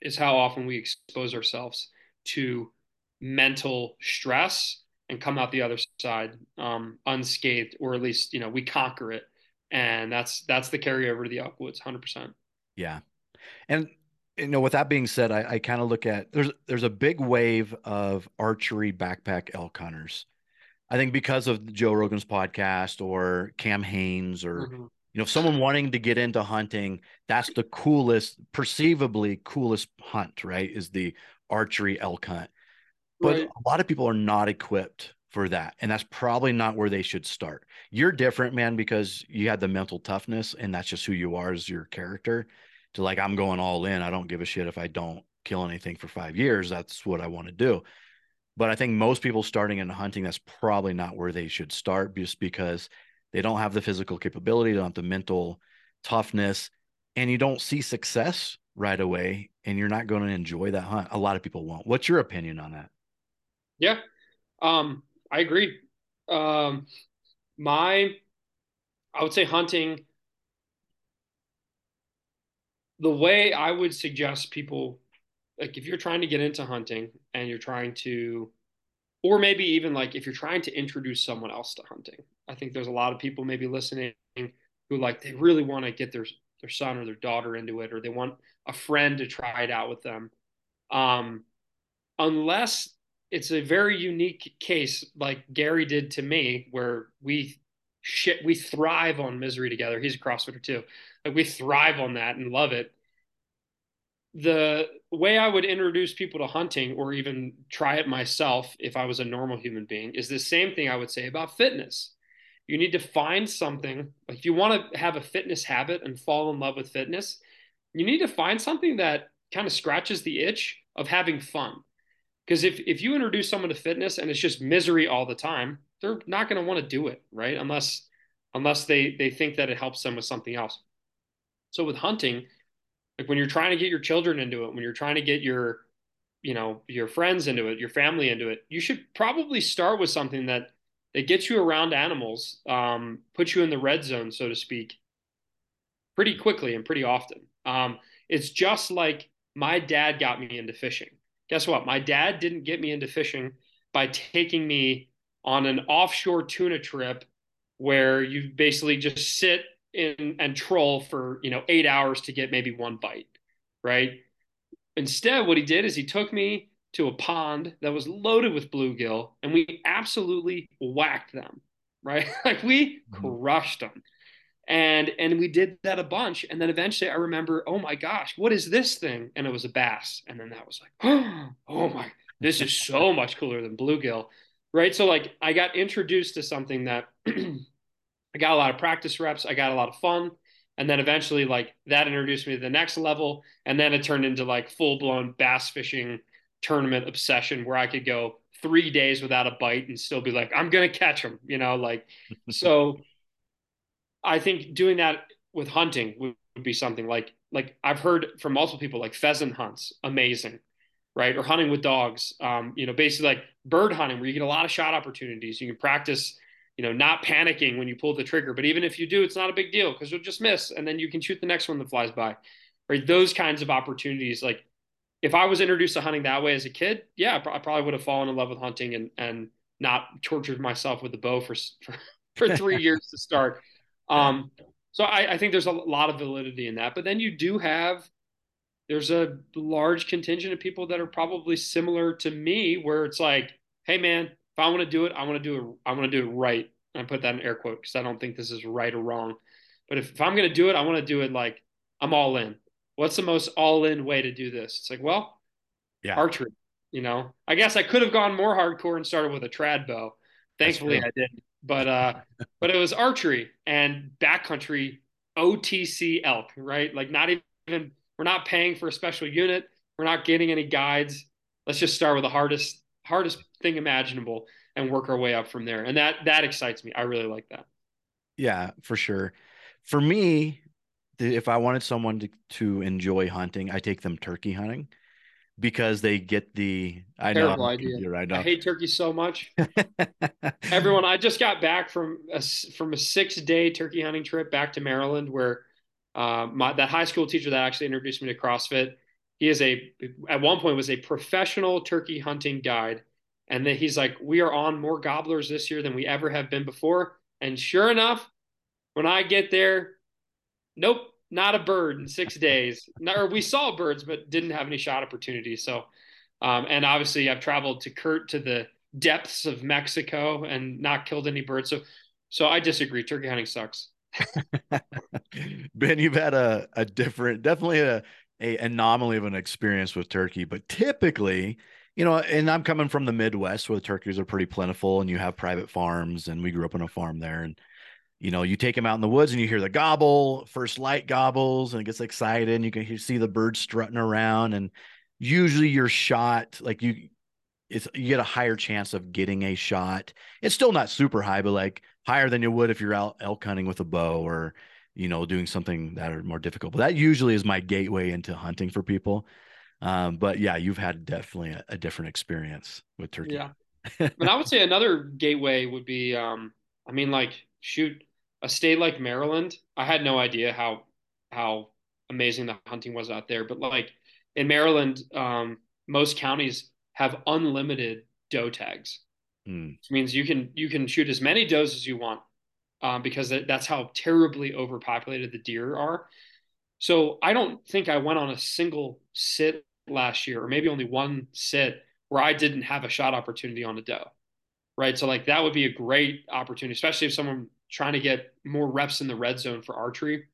is how often we expose ourselves to mental stress and come out the other side um, unscathed, or at least you know we conquer it, and that's that's the carryover to the elk woods, hundred percent. Yeah, and you know, with that being said, I, I kind of look at there's there's a big wave of archery backpack elk hunters I think because of Joe Rogan's podcast or Cam Hanes or mm-hmm. You know someone wanting to get into hunting, that's the coolest, perceivably coolest hunt, right? Is the archery elk hunt. But right. a lot of people are not equipped for that. And that's probably not where they should start. You're different, man, because you had the mental toughness and that's just who you are as your character. To like, I'm going all in. I don't give a shit if I don't kill anything for five years. That's what I want to do. But I think most people starting in hunting, that's probably not where they should start just because they don't have the physical capability, they don't have the mental toughness, and you don't see success right away, and you're not going to enjoy that hunt. A lot of people won't. What's your opinion on that? Yeah, um, I agree. Um, my, I would say hunting. The way I would suggest people like if you're trying to get into hunting and you're trying to or maybe even like if you're trying to introduce someone else to hunting i think there's a lot of people maybe listening who like they really want to get their their son or their daughter into it or they want a friend to try it out with them um, unless it's a very unique case like gary did to me where we shit, we thrive on misery together. He's a CrossFitter too. Like we thrive on that and love it. The way I would introduce people to hunting or even try it myself if I was a normal human being is the same thing I would say about fitness. You need to find something, like if you want to have a fitness habit and fall in love with fitness, you need to find something that kind of scratches the itch of having fun. Because if, if you introduce someone to fitness and it's just misery all the time, they're not going to want to do it, right? Unless unless they they think that it helps them with something else. So with hunting, like when you're trying to get your children into it, when you're trying to get your you know your friends into it, your family into it, you should probably start with something that that gets you around animals, um, puts you in the red zone, so to speak, pretty quickly and pretty often. Um, it's just like my dad got me into fishing. Guess what? My dad didn't get me into fishing by taking me on an offshore tuna trip where you basically just sit in and troll for you know eight hours to get maybe one bite, right? Instead, what he did is he took me to a pond that was loaded with bluegill, and we absolutely whacked them, right? [laughs] like we mm-hmm. crushed them. And and we did that a bunch. And then eventually I remember, oh my gosh, what is this thing? And it was a bass. And then that was like, [gasps] oh my, this is so much cooler than bluegill. Right. So like I got introduced to something that [clears throat] I got a lot of practice reps, I got a lot of fun. And then eventually like that introduced me to the next level. And then it turned into like full blown bass fishing tournament obsession where I could go three days without a bite and still be like, I'm going to catch them, you know, like, [laughs] so I think doing that with hunting would, would be something like, like I've heard from multiple people, like pheasant hunts, amazing, right? Or hunting with dogs, um, you know, basically like bird hunting where you get a lot of shot opportunities. You can practice, you know, not panicking when you pull the trigger, but even if you do, it's not a big deal because you'll just miss and then you can shoot the next one that flies by, right? Those kinds of opportunities, like if I was introduced to hunting that way as a kid, yeah, I probably would have fallen in love with hunting and and not tortured myself with the bow for for, [laughs] for three [laughs] years to start. Um, so I, I think there's a lot of validity in that. But then you do have there's a large contingent of people that are probably similar to me, where it's like, hey man, I want to do it, I want to do it. I want to do it right. I put that in air quote because I don't think this is right or wrong. But if, if I'm going to do it, I want to do it like I'm all in what's the most all in way to do this? It's like, well, yeah, archery. You know, I guess I could have gone more hardcore and started with a trad bow. Thankfully, I didn't. But uh, [laughs] but it was archery and backcountry OTC elk, right? Like not even we're not paying for a special unit. We're not getting any guides. Let's just start with the hardest hardest thing imaginable and work our way up from there. And that that excites me. I really like that. Yeah, for sure. For me, if I wanted someone to, to enjoy hunting, I take them turkey hunting because they get the I Terrible know idea. I know. I hate turkey so much. [laughs] Everyone, I just got back from a from a six day turkey hunting trip back to Maryland, where uh, my that high school teacher that actually introduced me to CrossFit, he is a at one point was a professional turkey hunting guide, and then he's like, we are on more gobblers this year than we ever have been before, and sure enough, when I get there, nope, not a bird in six [laughs] days. or we saw birds, but didn't have any shot opportunities. So, um, and obviously, I've traveled to Kurt to the depths of Mexico and not killed any birds. So, so I disagree. Turkey hunting sucks. [laughs] ben, you've had a, a different, definitely a, a anomaly of an experience with turkey, but typically, you know, and I'm coming from the Midwest where the turkeys are pretty plentiful and you have private farms and we grew up on a farm there and you know, you take them out in the woods and you hear the gobble, first light gobbles, and it gets excited, and you can see the birds strutting around. And usually your shot, like you, it's you get a higher chance of getting a shot. It's still not super high, but like higher than you would if you're out elk hunting with a bow or you know doing something that are more difficult. But that usually is my gateway into hunting for people. Um, but yeah, you've had definitely a, a different experience with turkey. Yeah, [laughs] but I would say another gateway would be, um, I mean, like shoot, a state like Maryland, I had no idea how how amazing the hunting was out there. But like in Maryland, um, most counties have unlimited doe tags, mm. which means you can you can shoot as many does as you want um, because that's how terribly overpopulated the deer are. So I don't think I went on a single sit last year, or maybe only one sit where I didn't have a shot opportunity on a doe. Right. So like that would be a great opportunity, especially if someone trying to get more reps in the red zone for archery,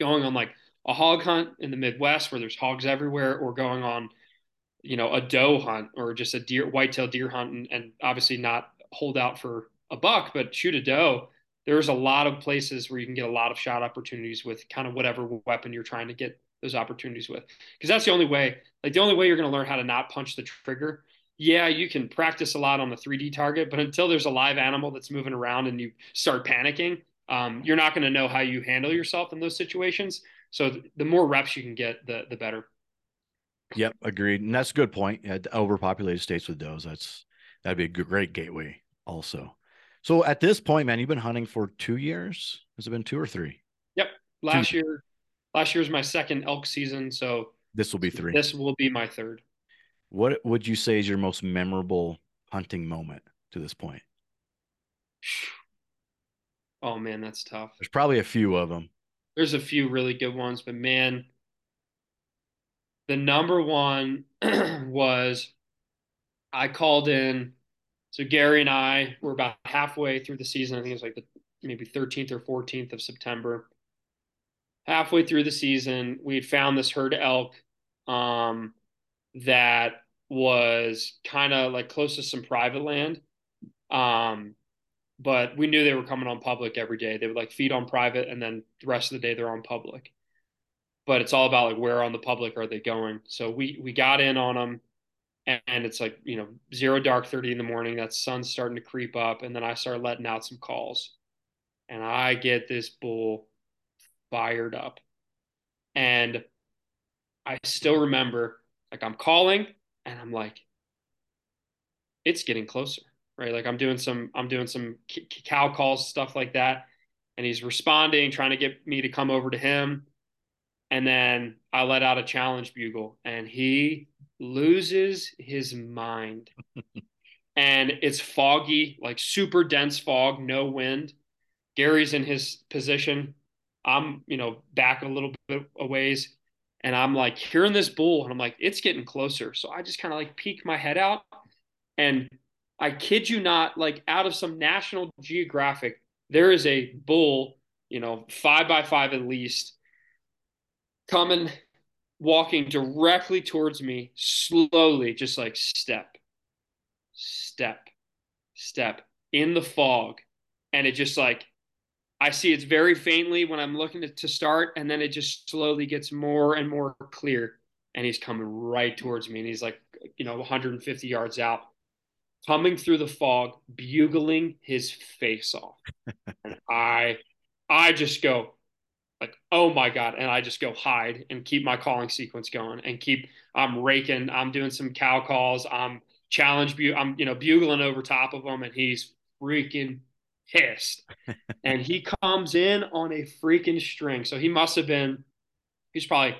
going on like a hog hunt in the Midwest where there's hogs everywhere, or going on, you know, a doe hunt or just a deer whitetail deer hunt, and, and obviously not hold out for a buck, but shoot a doe. There's a lot of places where you can get a lot of shot opportunities with kind of whatever weapon you're trying to get those opportunities with, because that's the only way. Like the only way you're going to learn how to not punch the trigger yeah, you can practice a lot on the 3D target, but until there's a live animal that's moving around and you start panicking, um, you're not going to know how you handle yourself in those situations. So the more reps you can get, the the better. Yep, agreed, and that's a good point. Yeah, overpopulated states with does that's that'd be a great gateway also. So at this point, man, you've been hunting for two years. Has it been two or three? Yep. Last two. year, last year was my second elk season, so this will be three. This will be my third. What would you say is your most memorable hunting moment to this point? Oh man, that's tough. There's probably a few of them. There's a few really good ones, but man, the number one [clears throat] was I called in. So Gary and I were about halfway through the season. I think it was like the maybe 13th or 14th of September. Halfway through the season, we had found this herd elk. Um, that was kind of like close to some private land. Um, but we knew they were coming on public every day. They would like feed on private and then the rest of the day they're on public. But it's all about like where on the public are they going. So we we got in on them and, it's like, you know, zero dark 30 in the morning. That sun's starting to creep up. And then I start letting out some calls. And I get this bull fired up. And I still remember like I'm calling and I'm like, it's getting closer, right? Like I'm doing some, I'm doing some cow calls, stuff like that. And he's responding, trying to get me to come over to him. And then I let out a challenge bugle and he loses his mind. [laughs] and it's foggy, like super dense fog, no wind. Gary's in his position. I'm, you know, back a little bit a ways and I'm like hearing this bull and I'm like, it's getting closer. So I just kind of like peek my head out and I kid you not, like out of some National Geographic, there is a bull, you know, five by five at least, coming, walking directly towards me, slowly, just like step, step, step in the fog. And it just like I see it's very faintly when I'm looking to, to start, and then it just slowly gets more and more clear. And he's coming right towards me, and he's like, you know, 150 yards out, coming through the fog, bugling his face off. [laughs] and I, I just go, like, oh my god, and I just go hide and keep my calling sequence going, and keep. I'm raking. I'm doing some cow calls. I'm challenge. I'm you know bugling over top of him, and he's freaking pissed. [laughs] and he comes in on a freaking string. So he must have been, he's probably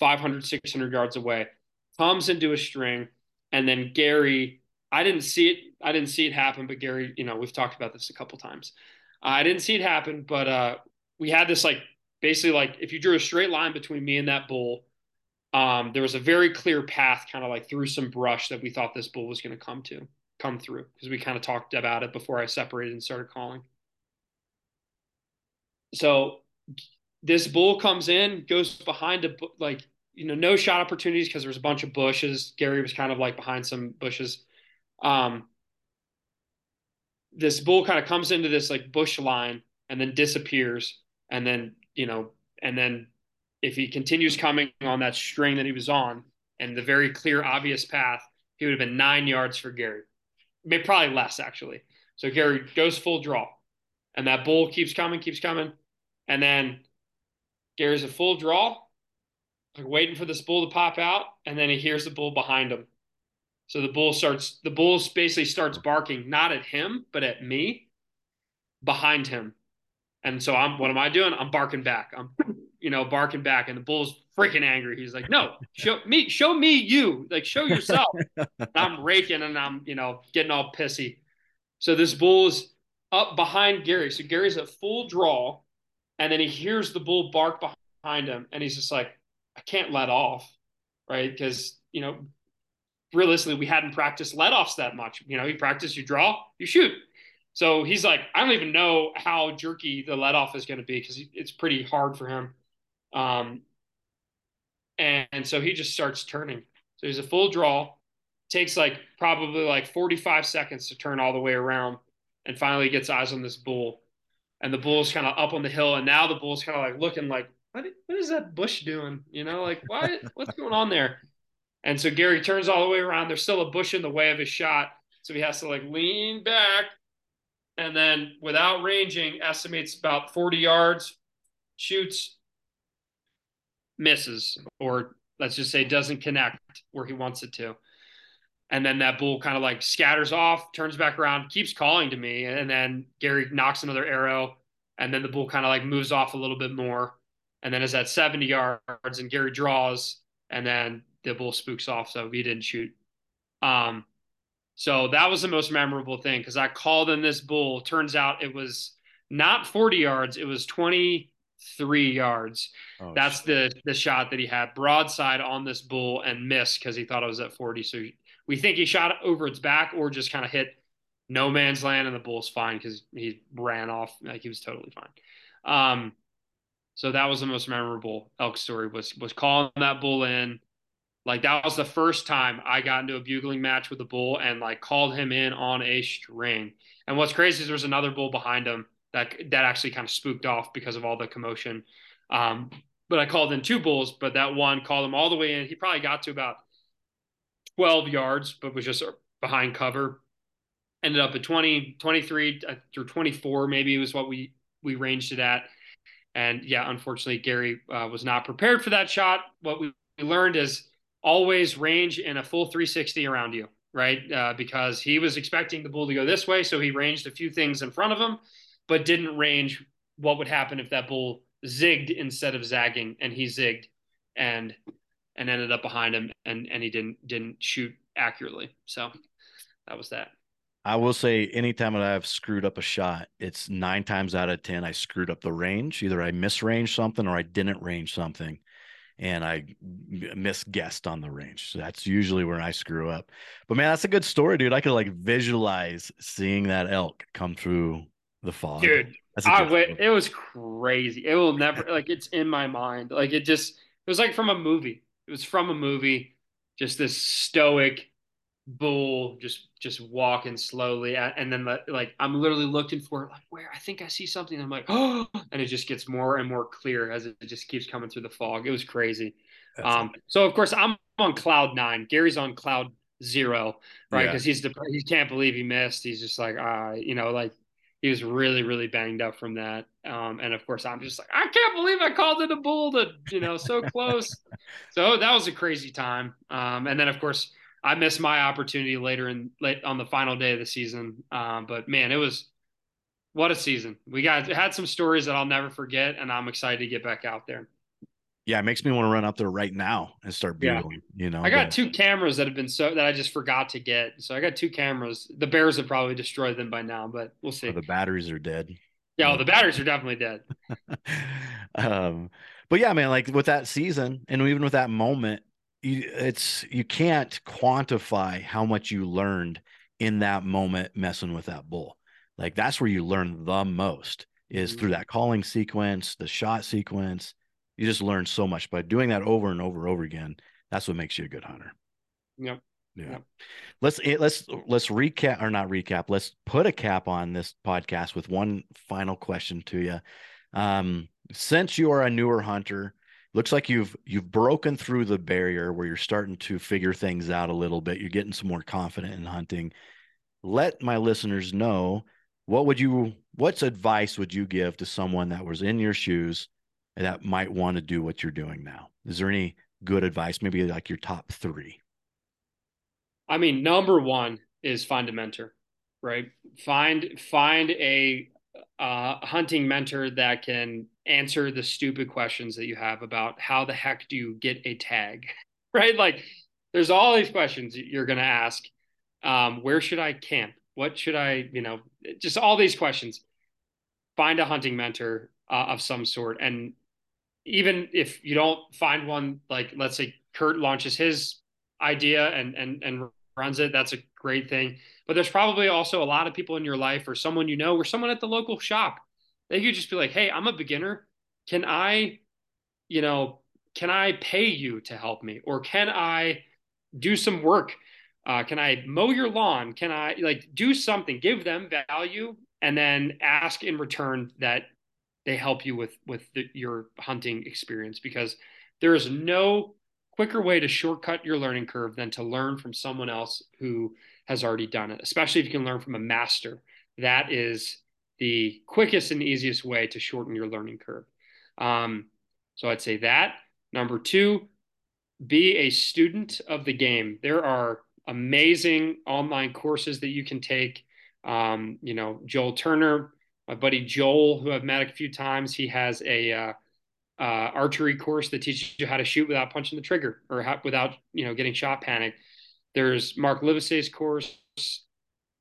500, 600 yards away, comes into a string. And then Gary, I didn't see it. I didn't see it happen, but Gary, you know, we've talked about this a couple times. Uh, I didn't see it happen, but uh, we had this like basically like if you drew a straight line between me and that bull, um, there was a very clear path kind of like through some brush that we thought this bull was going to come to come through because we kind of talked about it before I separated and started calling. So this bull comes in, goes behind a like you know no shot opportunities because there was a bunch of bushes. Gary was kind of like behind some bushes. Um, this bull kind of comes into this like bush line and then disappears, and then you know, and then if he continues coming on that string that he was on and the very clear, obvious path, he would have been nine yards for Gary maybe probably less actually. So Gary goes full draw, and that bull keeps coming, keeps coming, and then Gary's a full draw, like waiting for this bull to pop out, and then he hears the bull behind him. So the bull starts, the bull basically starts barking not at him but at me, behind him, and so I'm, what am I doing? I'm barking back. I'm, you know, barking back, and the bull's freaking angry. He's like, "No, show me, show me you, like show yourself." [laughs] I'm raking and I'm, you know, getting all pissy. So this bull is up behind Gary. So Gary's at full draw, and then he hears the bull bark behind him, and he's just like, "I can't let off," right? Because you know, realistically, we hadn't practiced let offs that much. You know, you practice, you draw, you shoot. So he's like, I don't even know how jerky the let off is going to be because it's pretty hard for him. Um, and, and so he just starts turning. So he's a full draw, takes like probably like 45 seconds to turn all the way around, and finally gets eyes on this bull. And the bull's kind of up on the hill, and now the bull's kind of like looking like, what, what is that bush doing? You know, like why? What's going on there? And so Gary turns all the way around. There's still a bush in the way of his shot, so he has to like lean back, and then without ranging, estimates about 40 yards, shoots, misses, or let's just say doesn't connect where he wants it to. And then that bull kind of like scatters off, turns back around, keeps calling to me. And then Gary knocks another arrow. And then the bull kind of like moves off a little bit more. And then is at 70 yards and Gary draws. And then the bull spooks off. So he didn't shoot. Um, so that was the most memorable thing because I called in this bull. Turns out it was not 40 yards, it was 23 yards. Oh, That's shit. the the shot that he had broadside on this bull and missed because he thought it was at 40. So we think he shot over its back or just kind of hit no man's land and the bull's fine because he ran off like he was totally fine. Um, so that was the most memorable elk story was was calling that bull in. Like that was the first time I got into a bugling match with a bull and like called him in on a string. And what's crazy is there's another bull behind him that that actually kind of spooked off because of all the commotion. Um, but I called in two bulls, but that one called him all the way in. He probably got to about 12 yards, but was just behind cover. Ended up at 20, 23 uh, through 24, maybe was what we we ranged it at. And yeah, unfortunately, Gary uh, was not prepared for that shot. What we learned is always range in a full 360 around you, right? Uh, because he was expecting the bull to go this way, so he ranged a few things in front of him but didn't range what would happen if that bull zigged instead of zagging, and he zigged and and ended up behind him, and and he didn't didn't shoot accurately. So that was that. I will say, anytime that I've screwed up a shot, it's nine times out of ten I screwed up the range. Either I misranged something or I didn't range something, and I misguessed on the range. So that's usually where I screw up. But man, that's a good story, dude. I could like visualize seeing that elk come through the fog. Dude, I went, it was crazy. It will never [laughs] like it's in my mind. Like it just it was like from a movie. It was from a movie. Just this stoic bull just just walking slowly and then like i'm literally looking for like where? I think i see something. I'm like oh! And it just gets more and more clear as it just keeps coming through the fog. It was crazy. Um so of course i'm on cloud nine. Gary's on cloud zero right? Because yeah. he's the he can't believe he missed. He's just like uh, you know like he was really, really banged up from that. Um, and of course, I'm just like, I can't believe I called it a bull to, you know, so close. [laughs] so that was a crazy time. Um, and then of course, I missed my opportunity later in late on the final day of the season. Um, but man, it was what a season. We got had some stories that I'll never forget, and I'm excited to get back out there yeah, it makes me want to run up there right now and start bugling. Yeah. You know, I got but... two cameras that have been so that I just forgot to get. So I got two cameras. The Bears have probably destroyed them by now, but we'll see. Oh, the batteries are dead. Yeah, well, the batteries are definitely dead. [laughs] um, but yeah, man, like with that season and even with that moment, you, it's you can't quantify how much you learned in that moment messing with that bull. Like that's where you learn the most is mm-hmm. through that calling sequence, the shot sequence you just learn so much by doing that over and over and over again. That's what makes you a good hunter. Yep. Yeah. Yep. Let's eh, let's let's recap or not recap. Let's put a cap on this podcast with one final question to you. Um, since you are a newer hunter, looks like you've you've broken through the barrier where you're starting to figure things out a little bit. You're getting some more confident in hunting. Let my listeners know what would you what's advice would you give to someone that was in your shoes that might want to do what you're doing now? Is there any good advice? Maybe like your top three. I mean, number one is find a mentor, right? Find find a uh, hunting mentor that can answer the stupid questions that you have about how the heck do you get a tag, [laughs] right? Like, there's all these questions you're going to ask. Um, where should I camp? What should I, you know, just all these questions. Find a hunting mentor uh, of some sort and even if you don't find one, like let's say Kurt launches his idea and and and runs it. That's a great thing. But there's probably also a lot of people in your life or someone you know or someone at the local shop. They could just be like, hey, I'm a beginner. Can I, you know, can I pay you to help me? Or can I do some work? Uh, can I mow your lawn? Can I like do something, give them value, and then ask in return that they help you with with the, your hunting experience because there is no quicker way to shortcut your learning curve than to learn from someone else who has already done it, especially if you can learn from a master. That is the quickest and easiest way to shorten your learning curve. Um, so I'd say that. Number two, be a student of the game. There are amazing online courses that you can take. Um, you know, Joel Turner, my buddy Joel, who I've met a few times, he has a uh, uh, archery course that teaches you how to shoot without punching the trigger or how, without you know getting shot panic. There's Mark Livesay's course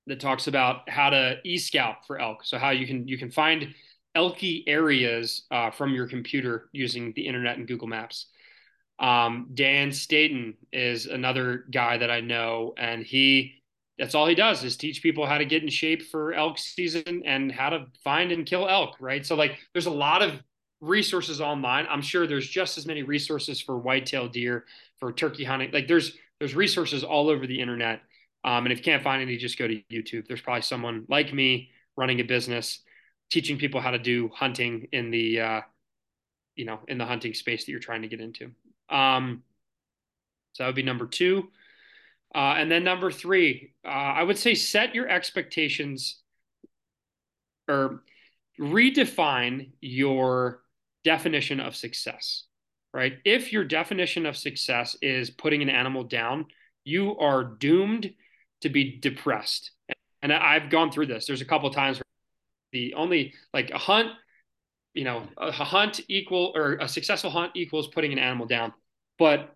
that talks about how to e-scout for elk, so how you can you can find elky areas uh, from your computer using the internet and Google Maps. Um, Dan Staton is another guy that I know, and he that's all he does is teach people how to get in shape for elk season and how to find and kill elk. Right. So like, there's a lot of resources online. I'm sure there's just as many resources for whitetail deer, for turkey hunting. Like there's there's resources all over the internet. Um, and if you can't find any, just go to YouTube. There's probably someone like me running a business, teaching people how to do hunting in the uh, you know in the hunting space that you're trying to get into. Um, so that would be number two. Uh, and then number three, uh, I would say set your expectations or redefine your definition of success, right? If your definition of success is putting an animal down, you are doomed to be depressed. And I've gone through this. There's a couple times where the only like a hunt, you know, a hunt equal or a successful hunt equals putting an animal down. But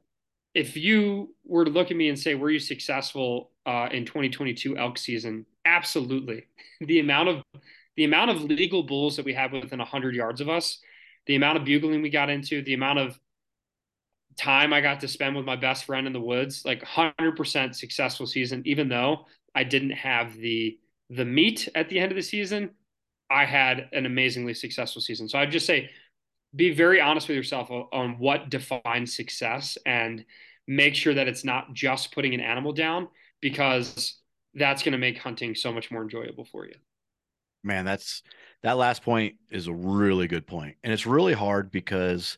if you were to look at me and say, were you successful uh, in 2022 elk season? Absolutely. [laughs] The amount of the amount of legal bulls that we have within 100 yards of us, the amount of bugling we got into, the amount of time I got to spend with my best friend in the woods, like 100% successful season, even though I didn't have the the meat at the end of the season, I had an amazingly successful season. So I'd just say be very honest with yourself on what defines success and make sure that it's not just putting an animal down because that's going to make hunting so much more enjoyable for you. Man, that's that last point is a really good point. And it's really hard because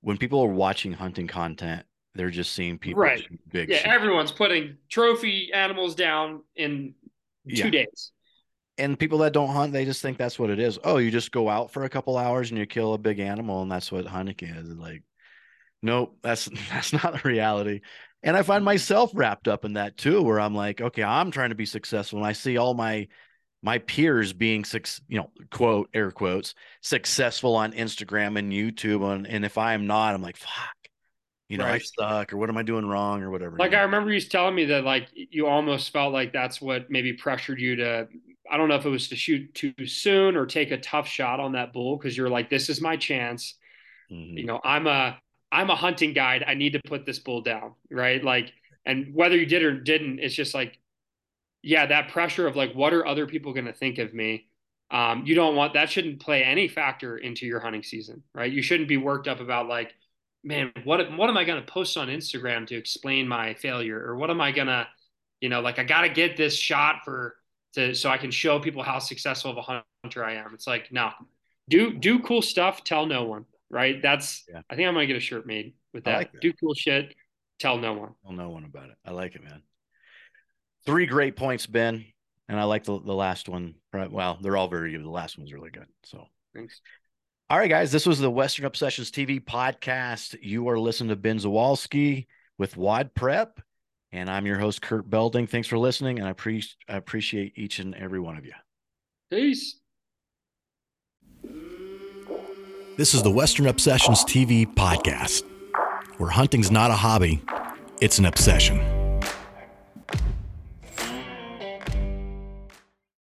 when people are watching hunting content, they're just seeing people right. big. Yeah, everyone's putting trophy animals down in two yeah. days and people that don't hunt, they just think that's what it is. Oh, you just go out for a couple hours and you kill a big animal, and that's what hunting is. Like, nope, that's [laughs] that's not the reality. And I find mm-hmm. myself wrapped up in that too, where I'm like, okay, I'm trying to be successful, and I see all my my peers being six, you know, quote air quotes, successful on Instagram and YouTube, and and if I am not, I'm like, fuck, you know, right. I suck, or what am I doing wrong, or whatever. Like I remember you telling me that like you almost felt like that's what maybe pressured you to I don't know if it was to shoot too soon or take a tough shot on that bull because you're like, this is my chance. Mm-hmm. You know, I'm a I'm a hunting guide. I need to put this bull down, right? Like, and whether you did or didn't, it's just like, yeah, that pressure of like, what are other people going to think of me? Um, you don't want that shouldn't play any factor into your hunting season, right? You shouldn't be worked up about like, man, what what am I going to post on Instagram to explain my failure, or what am I gonna, you know, like I got to get this shot for to so I can show people how successful of a hunter I am. It's like, no, do do cool stuff, tell no one. Right. That's yeah. I think I'm gonna get a shirt made with that. Like that. Do cool shit, tell no one. Tell no one about it. I like it, man. Three great points, Ben. And I like the, the last one. Well, they're all very good. The last one's really good. So thanks. All right, guys. This was the Western Obsessions TV podcast. You are listening to Ben Dziwulski with Wod Prep. And I'm your host, Kurt Belding. Thanks for listening, and I, pre- I appreciate each and every one of you. Peace. This is the Western Obsessions TV podcast, where hunting's not a hobby, it's an obsession.